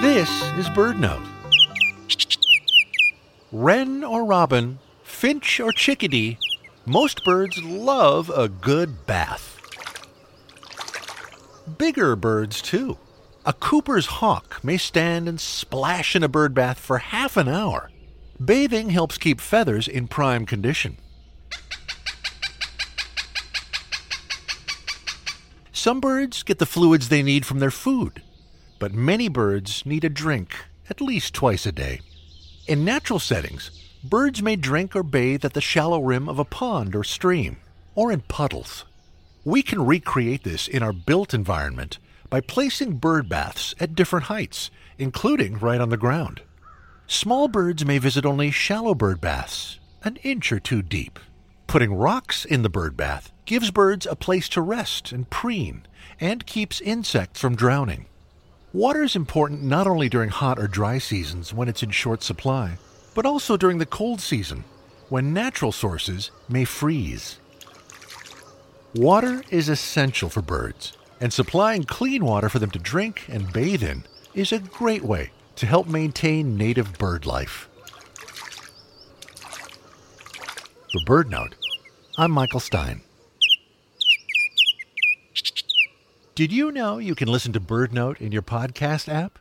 This is BirdNote. Wren or robin, finch or chickadee, most birds love a good bath. Bigger birds, too. A Cooper's hawk may stand and splash in a bird bath for half an hour. Bathing helps keep feathers in prime condition. Some birds get the fluids they need from their food, but many birds need a drink at least twice a day. In natural settings, birds may drink or bathe at the shallow rim of a pond or stream, or in puddles. We can recreate this in our built environment by placing bird baths at different heights, including right on the ground. Small birds may visit only shallow bird baths, an inch or two deep. Putting rocks in the bird bath gives birds a place to rest and preen and keeps insects from drowning. Water is important not only during hot or dry seasons when it's in short supply, but also during the cold season when natural sources may freeze. Water is essential for birds, and supplying clean water for them to drink and bathe in is a great way to help maintain native bird life. For BirdNote, I'm Michael Stein. Did you know you can listen to BirdNote in your podcast app?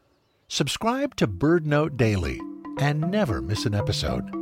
Subscribe to BirdNote Daily and never miss an episode.